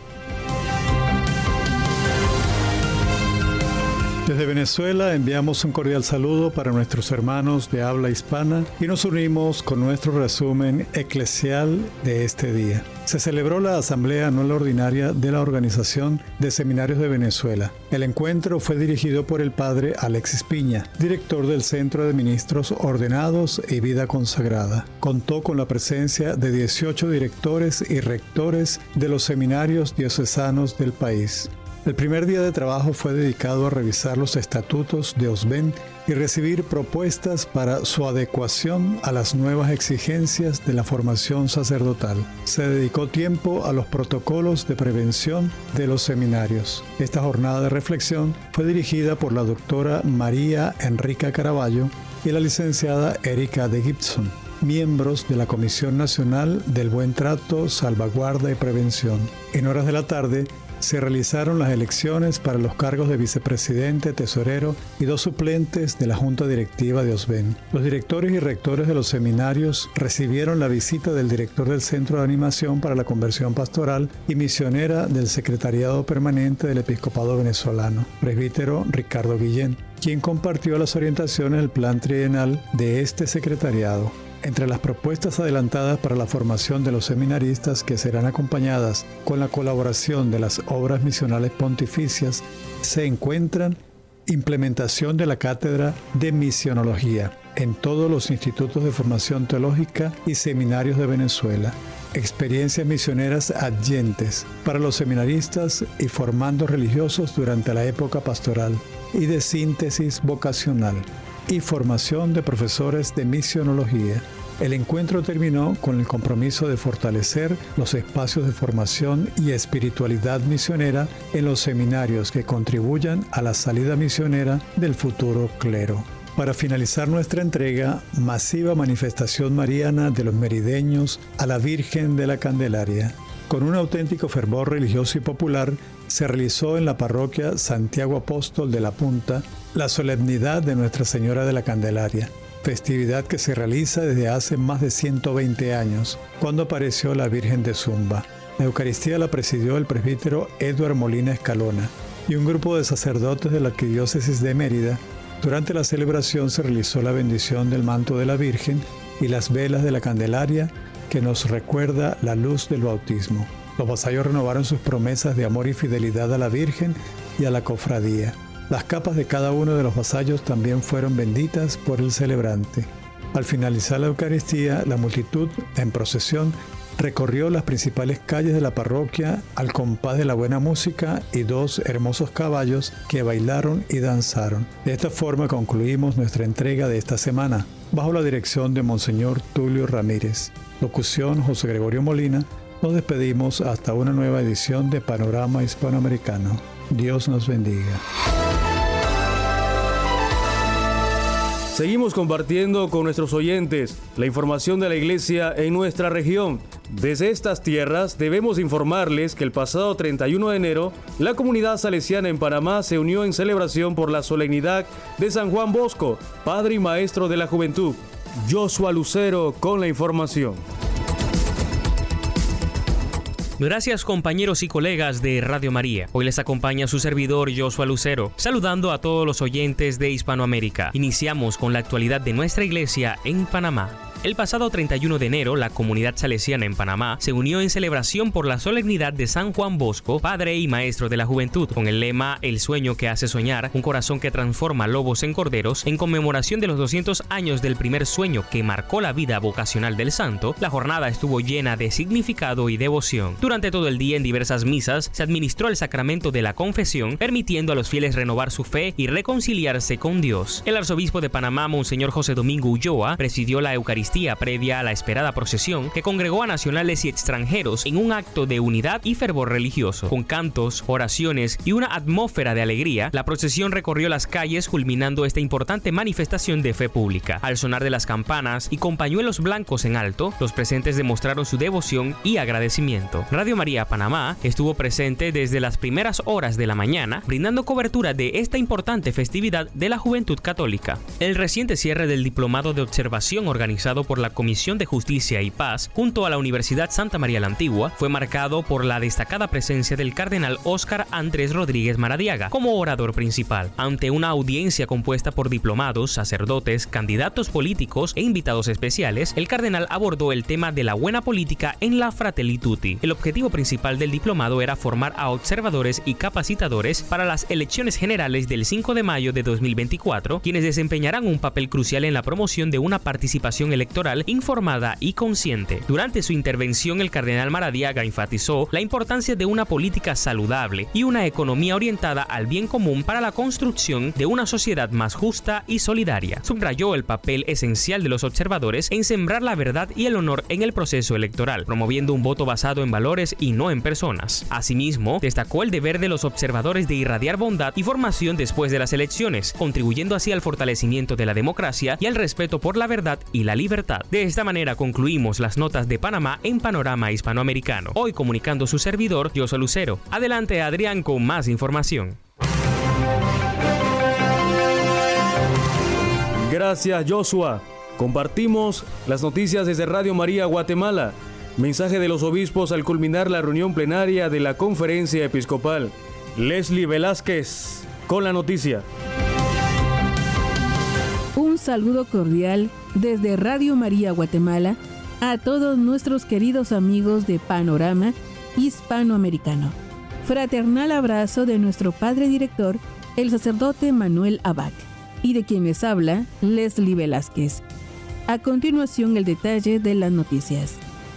Desde Venezuela enviamos un cordial saludo para nuestros hermanos de habla hispana y nos unimos con nuestro resumen eclesial de este día. Se celebró la Asamblea Anual Ordinaria de la Organización de Seminarios de Venezuela. El encuentro fue dirigido por el padre Alexis Piña, director del Centro de Ministros Ordenados y Vida Consagrada. Contó con la presencia de 18 directores y rectores de los seminarios diocesanos del país. El primer día de trabajo fue dedicado a revisar los estatutos de OSBEN y recibir propuestas para su adecuación a las nuevas exigencias de la formación sacerdotal. Se dedicó tiempo a los protocolos de prevención de los seminarios. Esta jornada de reflexión fue dirigida por la doctora María Enrica Caraballo y la licenciada Erika de Gibson miembros de la Comisión Nacional del Buen Trato, Salvaguarda y Prevención. En horas de la tarde se realizaron las elecciones para los cargos de vicepresidente, tesorero y dos suplentes de la Junta Directiva de OSBEN. Los directores y rectores de los seminarios recibieron la visita del director del Centro de Animación para la Conversión Pastoral y misionera del Secretariado Permanente del Episcopado Venezolano, presbítero Ricardo Guillén, quien compartió las orientaciones del plan trienal de este secretariado. Entre las propuestas adelantadas para la formación de los seminaristas que serán acompañadas con la colaboración de las obras misionales pontificias se encuentran implementación de la cátedra de misionología en todos los institutos de formación teológica y seminarios de Venezuela, experiencias misioneras adyentes para los seminaristas y formando religiosos durante la época pastoral y de síntesis vocacional y formación de profesores de misionología. El encuentro terminó con el compromiso de fortalecer los espacios de formación y espiritualidad misionera en los seminarios que contribuyan a la salida misionera del futuro clero. Para finalizar nuestra entrega, masiva manifestación mariana de los merideños a la Virgen de la Candelaria. Con un auténtico fervor religioso y popular, se realizó en la parroquia Santiago Apóstol de la Punta la solemnidad de Nuestra Señora de la Candelaria, festividad que se realiza desde hace más de 120 años, cuando apareció la Virgen de Zumba. La Eucaristía la presidió el presbítero Edward Molina Escalona y un grupo de sacerdotes de la Arquidiócesis de Mérida. Durante la celebración se realizó la bendición del manto de la Virgen y las velas de la Candelaria que nos recuerda la luz del bautismo. Los vasallos renovaron sus promesas de amor y fidelidad a la Virgen y a la cofradía. Las capas de cada uno de los vasallos también fueron benditas por el celebrante. Al finalizar la Eucaristía, la multitud, en procesión, recorrió las principales calles de la parroquia al compás de la buena música y dos hermosos caballos que bailaron y danzaron. De esta forma concluimos nuestra entrega de esta semana, bajo la dirección de Monseñor Tulio Ramírez. Locución José Gregorio Molina. Nos despedimos hasta una nueva edición de Panorama Hispanoamericano. Dios nos bendiga. Seguimos compartiendo con nuestros oyentes la información de la iglesia en nuestra región. Desde estas tierras debemos informarles que el pasado 31 de enero la comunidad salesiana en Panamá se unió en celebración por la solemnidad de San Juan Bosco, padre y maestro de la juventud. Joshua Lucero con la información. Gracias compañeros y colegas de Radio María. Hoy les acompaña su servidor Joshua Lucero, saludando a todos los oyentes de Hispanoamérica. Iniciamos con la actualidad de nuestra iglesia en Panamá. El pasado 31 de enero, la comunidad salesiana en Panamá se unió en celebración por la solemnidad de San Juan Bosco, padre y maestro de la juventud, con el lema El sueño que hace soñar, un corazón que transforma lobos en corderos, en conmemoración de los 200 años del primer sueño que marcó la vida vocacional del santo. La jornada estuvo llena de significado y devoción. Durante todo el día en diversas misas se administró el sacramento de la confesión, permitiendo a los fieles renovar su fe y reconciliarse con Dios. El arzobispo de Panamá, Monseñor José Domingo Ulloa, presidió la Eucaristía Eucaristía previa a la esperada procesión que congregó a nacionales y extranjeros en un acto de unidad y fervor religioso. Con cantos, oraciones y una atmósfera de alegría, la procesión recorrió las calles culminando esta importante manifestación de fe pública. Al sonar de las campanas y con pañuelos blancos en alto, los presentes demostraron su devoción y agradecimiento. Radio María Panamá estuvo presente desde las primeras horas de la mañana, brindando cobertura de esta importante festividad de la juventud católica. El reciente cierre del Diplomado de Observación organizado por la Comisión de Justicia y Paz junto a la Universidad Santa María la Antigua fue marcado por la destacada presencia del cardenal Óscar Andrés Rodríguez Maradiaga como orador principal. Ante una audiencia compuesta por diplomados, sacerdotes, candidatos políticos e invitados especiales, el cardenal abordó el tema de la buena política en la Fratelli Tutti. El objetivo principal del diplomado era formar a observadores y capacitadores para las elecciones generales del 5 de mayo de 2024, quienes desempeñarán un papel crucial en la promoción de una participación electoral informada y consciente. Durante su intervención, el cardenal Maradiaga enfatizó la importancia de una política saludable y una economía orientada al bien común para la construcción de una sociedad más justa y solidaria. Subrayó el papel esencial de los observadores en sembrar la verdad y el honor en el proceso electoral, promoviendo un voto basado en valores y no en personas. Asimismo, destacó el deber de los observadores de irradiar bondad y formación después de las elecciones, contribuyendo así al fortalecimiento de la democracia y al respeto por la verdad y la libertad. De esta manera concluimos las notas de Panamá en Panorama Hispanoamericano. Hoy comunicando su servidor, yo soy Lucero. Adelante Adrián con más información. Gracias Joshua. Compartimos las noticias desde Radio María Guatemala. Mensaje de los obispos al culminar la reunión plenaria de la conferencia episcopal. Leslie Velázquez con la noticia. Saludo cordial desde Radio María Guatemala a todos nuestros queridos amigos de Panorama Hispanoamericano. Fraternal abrazo de nuestro padre director, el sacerdote Manuel Abad, y de quien les habla, Leslie Velázquez. A continuación, el detalle de las noticias.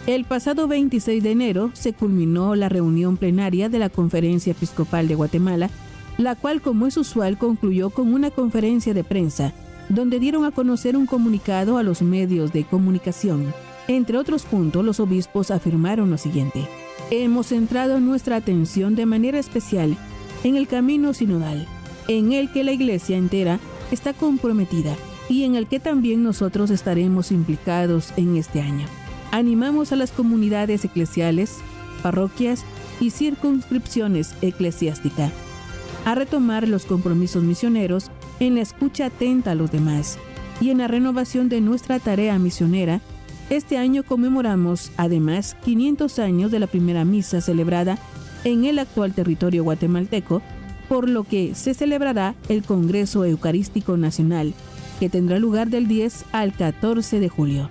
El pasado 26 de enero se culminó la reunión plenaria de la Conferencia Episcopal de Guatemala, la cual, como es usual, concluyó con una conferencia de prensa, donde dieron a conocer un comunicado a los medios de comunicación. Entre otros puntos, los obispos afirmaron lo siguiente. Hemos centrado nuestra atención de manera especial en el camino sinodal, en el que la Iglesia entera está comprometida y en el que también nosotros estaremos implicados en este año. Animamos a las comunidades eclesiales, parroquias y circunscripciones eclesiásticas a retomar los compromisos misioneros en la escucha atenta a los demás y en la renovación de nuestra tarea misionera este año conmemoramos, además, 500 años de la primera misa celebrada en el actual territorio guatemalteco, por lo que se celebrará el Congreso Eucarístico Nacional, que tendrá lugar del 10 al 14 de julio.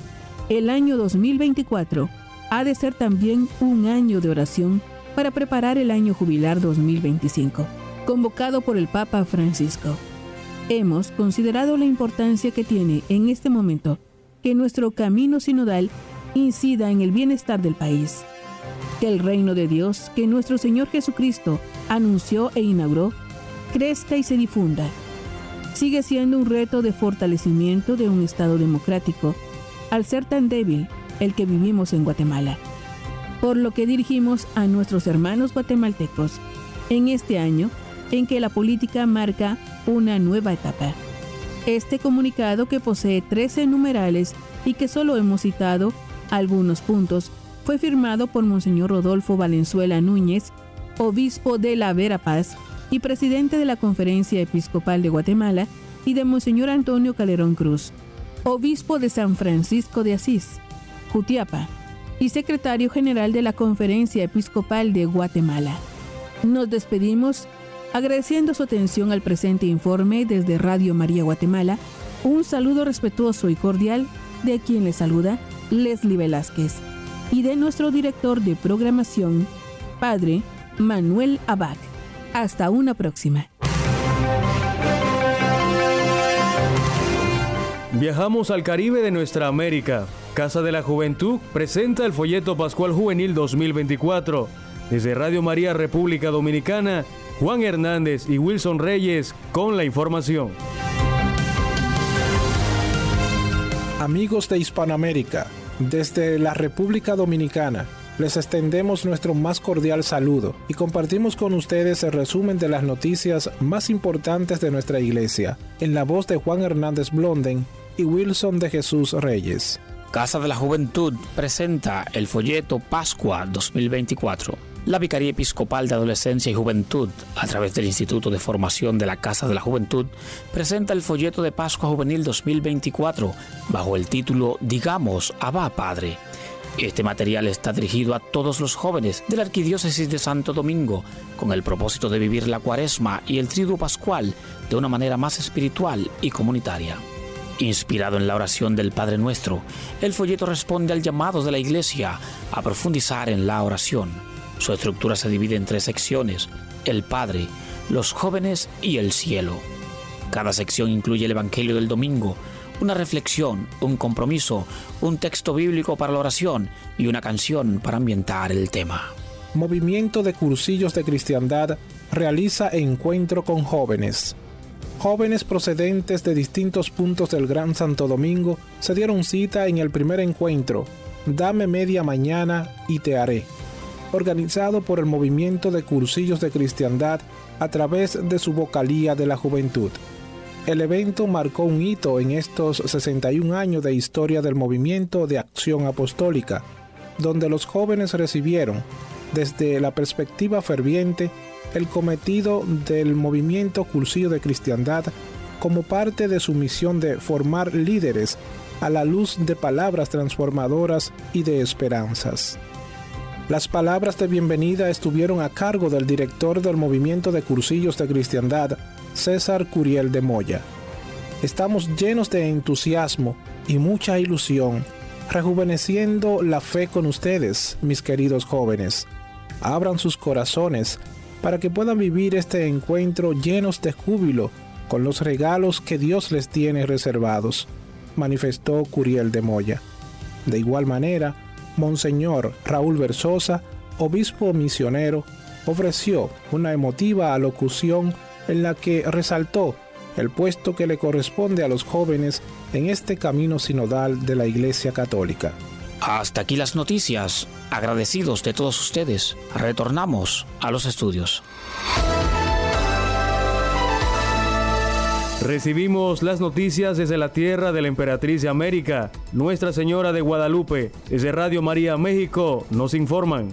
El año 2024 ha de ser también un año de oración para preparar el año jubilar 2025, convocado por el Papa Francisco. Hemos considerado la importancia que tiene en este momento que nuestro camino sinodal incida en el bienestar del país. Que el reino de Dios que nuestro Señor Jesucristo anunció e inauguró crezca y se difunda. Sigue siendo un reto de fortalecimiento de un Estado democrático, al ser tan débil el que vivimos en Guatemala. Por lo que dirigimos a nuestros hermanos guatemaltecos en este año en que la política marca una nueva etapa. Este comunicado, que posee 13 numerales y que solo hemos citado algunos puntos, fue firmado por Monseñor Rodolfo Valenzuela Núñez, obispo de la Verapaz y presidente de la Conferencia Episcopal de Guatemala, y de Monseñor Antonio Calderón Cruz, obispo de San Francisco de Asís, Jutiapa, y secretario general de la Conferencia Episcopal de Guatemala. Nos despedimos Agradeciendo su atención al presente informe desde Radio María Guatemala, un saludo respetuoso y cordial de quien le saluda Leslie Velázquez y de nuestro director de programación, Padre Manuel Abad. Hasta una próxima. Viajamos al Caribe de nuestra América. Casa de la Juventud presenta el folleto Pascual Juvenil 2024. Desde Radio María República Dominicana, Juan Hernández y Wilson Reyes con la información. Amigos de Hispanoamérica, desde la República Dominicana, les extendemos nuestro más cordial saludo y compartimos con ustedes el resumen de las noticias más importantes de nuestra iglesia, en la voz de Juan Hernández Blonden y Wilson de Jesús Reyes. Casa de la Juventud presenta el folleto Pascua 2024. La Vicaría Episcopal de Adolescencia y Juventud, a través del Instituto de Formación de la Casa de la Juventud, presenta el folleto de Pascua Juvenil 2024 bajo el título Digamos, Abba Padre. Este material está dirigido a todos los jóvenes de la Arquidiócesis de Santo Domingo, con el propósito de vivir la cuaresma y el triduo pascual de una manera más espiritual y comunitaria. Inspirado en la oración del Padre Nuestro, el folleto responde al llamado de la Iglesia a profundizar en la oración. Su estructura se divide en tres secciones, el Padre, los jóvenes y el cielo. Cada sección incluye el Evangelio del Domingo, una reflexión, un compromiso, un texto bíblico para la oración y una canción para ambientar el tema. Movimiento de Cursillos de Cristiandad realiza encuentro con jóvenes. Jóvenes procedentes de distintos puntos del Gran Santo Domingo se dieron cita en el primer encuentro, Dame media mañana y te haré, organizado por el Movimiento de Cursillos de Cristiandad a través de su vocalía de la juventud. El evento marcó un hito en estos 61 años de historia del movimiento de acción apostólica, donde los jóvenes recibieron, desde la perspectiva ferviente, el cometido del movimiento cursillo de cristiandad como parte de su misión de formar líderes a la luz de palabras transformadoras y de esperanzas. Las palabras de bienvenida estuvieron a cargo del director del movimiento de cursillos de cristiandad, César Curiel de Moya. Estamos llenos de entusiasmo y mucha ilusión, rejuveneciendo la fe con ustedes, mis queridos jóvenes. Abran sus corazones para que puedan vivir este encuentro llenos de júbilo con los regalos que Dios les tiene reservados, manifestó Curiel de Moya. De igual manera, Monseñor Raúl Versosa, obispo misionero, ofreció una emotiva alocución en la que resaltó el puesto que le corresponde a los jóvenes en este camino sinodal de la Iglesia Católica. Hasta aquí las noticias. Agradecidos de todos ustedes. Retornamos a los estudios. Recibimos las noticias desde la tierra de la emperatriz de América, Nuestra Señora de Guadalupe. Desde Radio María México nos informan.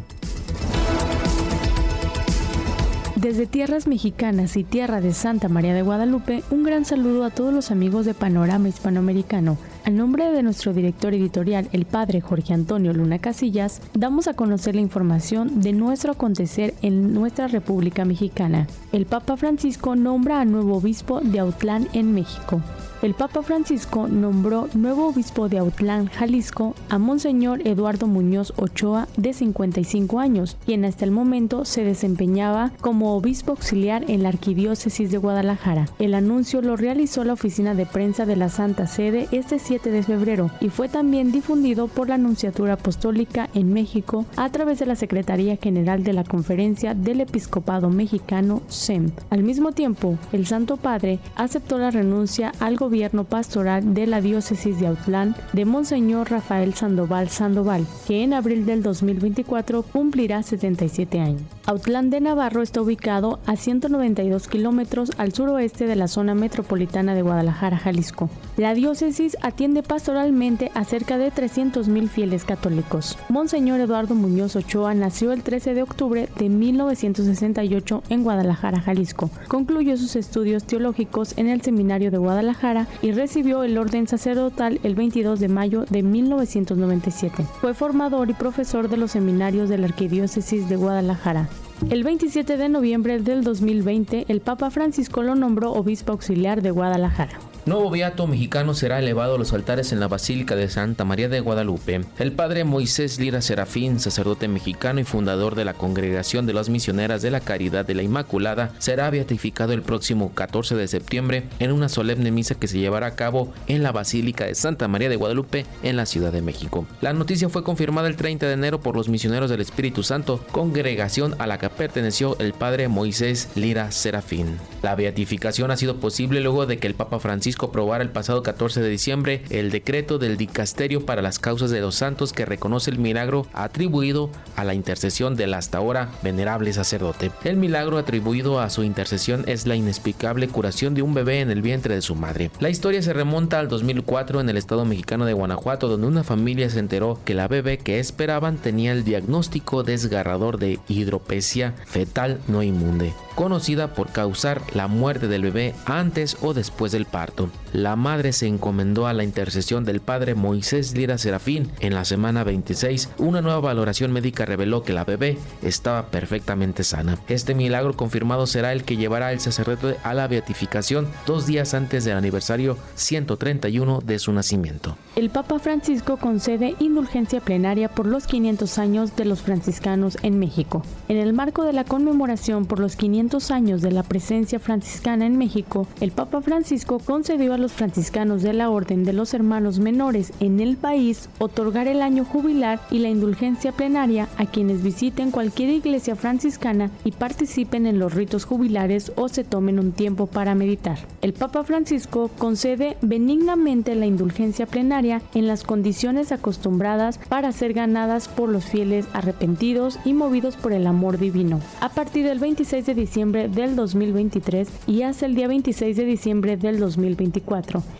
Desde tierras mexicanas y tierra de Santa María de Guadalupe, un gran saludo a todos los amigos de Panorama Hispanoamericano. Al nombre de nuestro director editorial, el padre Jorge Antonio Luna Casillas, damos a conocer la información de nuestro acontecer en nuestra República Mexicana. El Papa Francisco nombra a nuevo obispo de Autlán en México el Papa Francisco nombró nuevo obispo de Autlán, Jalisco, a Monseñor Eduardo Muñoz Ochoa, de 55 años, quien hasta el momento se desempeñaba como obispo auxiliar en la Arquidiócesis de Guadalajara. El anuncio lo realizó la oficina de prensa de la Santa Sede este 7 de febrero y fue también difundido por la Anunciatura Apostólica en México a través de la Secretaría General de la Conferencia del Episcopado Mexicano, SEM. Al mismo tiempo, el Santo Padre aceptó la renuncia al gobierno pastoral de la diócesis de Autlán de Monseñor Rafael Sandoval Sandoval, que en abril del 2024 cumplirá 77 años. Autlán de Navarro está ubicado a 192 kilómetros al suroeste de la zona metropolitana de Guadalajara, Jalisco. La diócesis atiende pastoralmente a cerca de 300.000 fieles católicos. Monseñor Eduardo Muñoz Ochoa nació el 13 de octubre de 1968 en Guadalajara, Jalisco. Concluyó sus estudios teológicos en el Seminario de Guadalajara y recibió el orden sacerdotal el 22 de mayo de 1997. Fue formador y profesor de los seminarios de la Arquidiócesis de Guadalajara. El 27 de noviembre del 2020, el Papa Francisco lo nombró obispo auxiliar de Guadalajara. Nuevo beato mexicano será elevado a los altares en la Basílica de Santa María de Guadalupe. El padre Moisés Lira Serafín, sacerdote mexicano y fundador de la Congregación de las Misioneras de la Caridad de la Inmaculada, será beatificado el próximo 14 de septiembre en una solemne misa que se llevará a cabo en la Basílica de Santa María de Guadalupe en la Ciudad de México. La noticia fue confirmada el 30 de enero por los misioneros del Espíritu Santo, congregación a la que perteneció el padre Moisés Lira Serafín. La beatificación ha sido posible luego de que el Papa Francisco Francisco aprobara el pasado 14 de diciembre el decreto del Dicasterio para las Causas de los Santos que reconoce el milagro atribuido a la intercesión del hasta ahora venerable sacerdote. El milagro atribuido a su intercesión es la inexplicable curación de un bebé en el vientre de su madre. La historia se remonta al 2004 en el estado mexicano de Guanajuato, donde una familia se enteró que la bebé que esperaban tenía el diagnóstico desgarrador de hidropesia fetal no inmunde conocida por causar la muerte del bebé antes o después del parto. La madre se encomendó a la intercesión del padre Moisés Lira Serafín. En la semana 26, una nueva valoración médica reveló que la bebé estaba perfectamente sana. Este milagro confirmado será el que llevará al sacerdote a la beatificación dos días antes del aniversario 131 de su nacimiento. El Papa Francisco concede indulgencia plenaria por los 500 años de los franciscanos en México. En el marco de la conmemoración por los 500 años de la presencia franciscana en México, el Papa Francisco a los franciscanos de la Orden de los Hermanos Menores en el país otorgar el año jubilar y la indulgencia plenaria a quienes visiten cualquier iglesia franciscana y participen en los ritos jubilares o se tomen un tiempo para meditar. El Papa Francisco concede benignamente la indulgencia plenaria en las condiciones acostumbradas para ser ganadas por los fieles arrepentidos y movidos por el amor divino. A partir del 26 de diciembre del 2023 y hasta el día 26 de diciembre del 2024.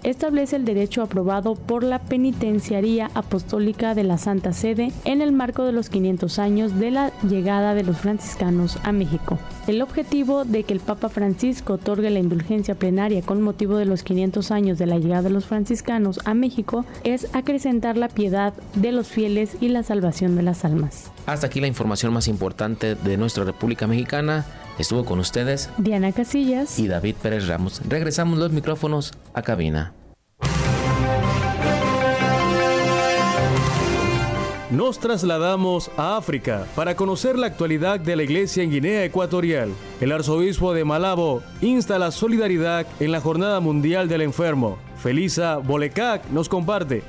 Establece el derecho aprobado por la Penitenciaría Apostólica de la Santa Sede en el marco de los 500 años de la llegada de los franciscanos a México. El objetivo de que el Papa Francisco otorgue la indulgencia plenaria con motivo de los 500 años de la llegada de los franciscanos a México es acrecentar la piedad de los fieles y la salvación de las almas. Hasta aquí la información más importante de nuestra República Mexicana. Estuvo con ustedes Diana Casillas y David Pérez Ramos. Regresamos los micrófonos a cabina. Nos trasladamos a África para conocer la actualidad de la iglesia en Guinea Ecuatorial. El arzobispo de Malabo insta la solidaridad en la Jornada Mundial del Enfermo. Felisa Bolecac nos comparte.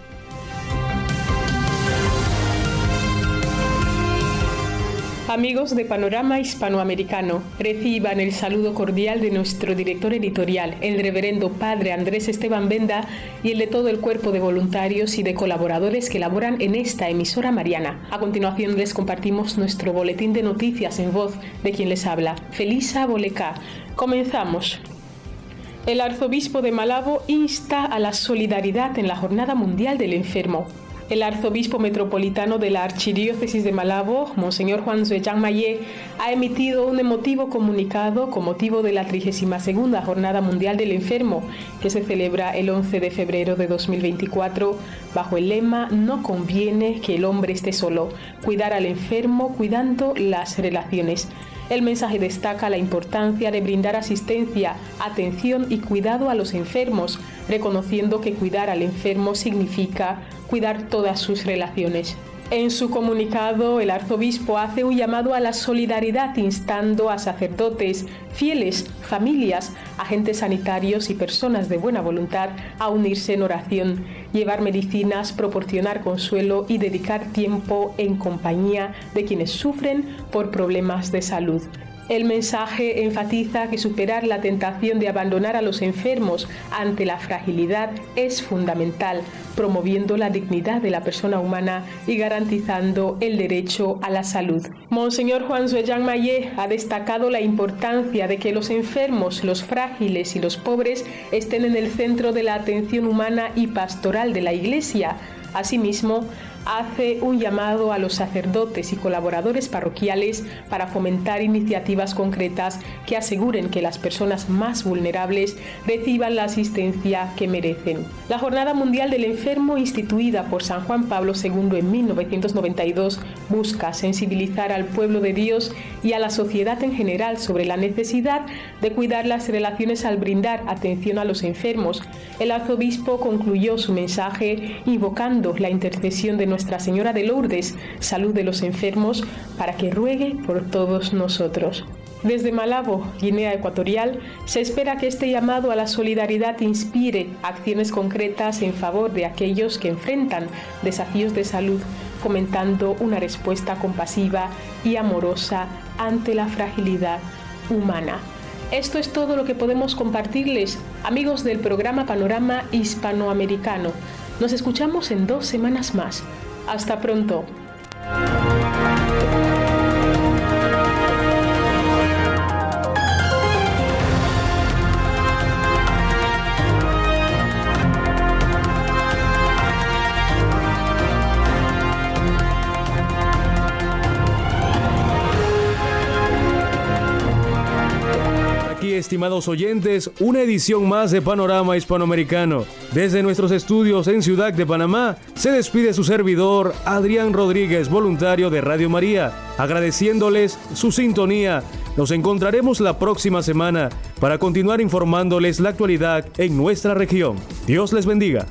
Amigos de Panorama Hispanoamericano, reciban el saludo cordial de nuestro director editorial, el reverendo Padre Andrés Esteban Benda, y el de todo el cuerpo de voluntarios y de colaboradores que laboran en esta emisora mariana. A continuación les compartimos nuestro boletín de noticias en voz de quien les habla, Felisa Boleca. Comenzamos. El arzobispo de Malabo insta a la solidaridad en la Jornada Mundial del Enfermo. El arzobispo metropolitano de la Archidiócesis de Malabo, Monseñor Juan Zueyang Mayé, ha emitido un emotivo comunicado con motivo de la 32 Jornada Mundial del Enfermo, que se celebra el 11 de febrero de 2024, bajo el lema No conviene que el hombre esté solo, cuidar al enfermo cuidando las relaciones. El mensaje destaca la importancia de brindar asistencia, atención y cuidado a los enfermos, reconociendo que cuidar al enfermo significa cuidar todas sus relaciones. En su comunicado, el arzobispo hace un llamado a la solidaridad instando a sacerdotes, fieles, familias, agentes sanitarios y personas de buena voluntad a unirse en oración, llevar medicinas, proporcionar consuelo y dedicar tiempo en compañía de quienes sufren por problemas de salud. El mensaje enfatiza que superar la tentación de abandonar a los enfermos ante la fragilidad es fundamental, promoviendo la dignidad de la persona humana y garantizando el derecho a la salud. Monseñor Juan Zueyang Mayé ha destacado la importancia de que los enfermos, los frágiles y los pobres estén en el centro de la atención humana y pastoral de la Iglesia. Asimismo, hace un llamado a los sacerdotes y colaboradores parroquiales para fomentar iniciativas concretas que aseguren que las personas más vulnerables reciban la asistencia que merecen. La Jornada Mundial del Enfermo, instituida por San Juan Pablo II en 1992, busca sensibilizar al pueblo de Dios y a la sociedad en general sobre la necesidad de cuidar las relaciones al brindar atención a los enfermos. El arzobispo concluyó su mensaje invocando la intercesión de nuestra Señora de Lourdes, salud de los enfermos, para que ruegue por todos nosotros. Desde Malabo, Guinea Ecuatorial, se espera que este llamado a la solidaridad inspire acciones concretas en favor de aquellos que enfrentan desafíos de salud, fomentando una respuesta compasiva y amorosa ante la fragilidad humana. Esto es todo lo que podemos compartirles, amigos del programa Panorama Hispanoamericano. Nos escuchamos en dos semanas más. Hasta pronto. Estimados oyentes, una edición más de Panorama Hispanoamericano. Desde nuestros estudios en Ciudad de Panamá, se despide su servidor Adrián Rodríguez, voluntario de Radio María, agradeciéndoles su sintonía. Nos encontraremos la próxima semana para continuar informándoles la actualidad en nuestra región. Dios les bendiga.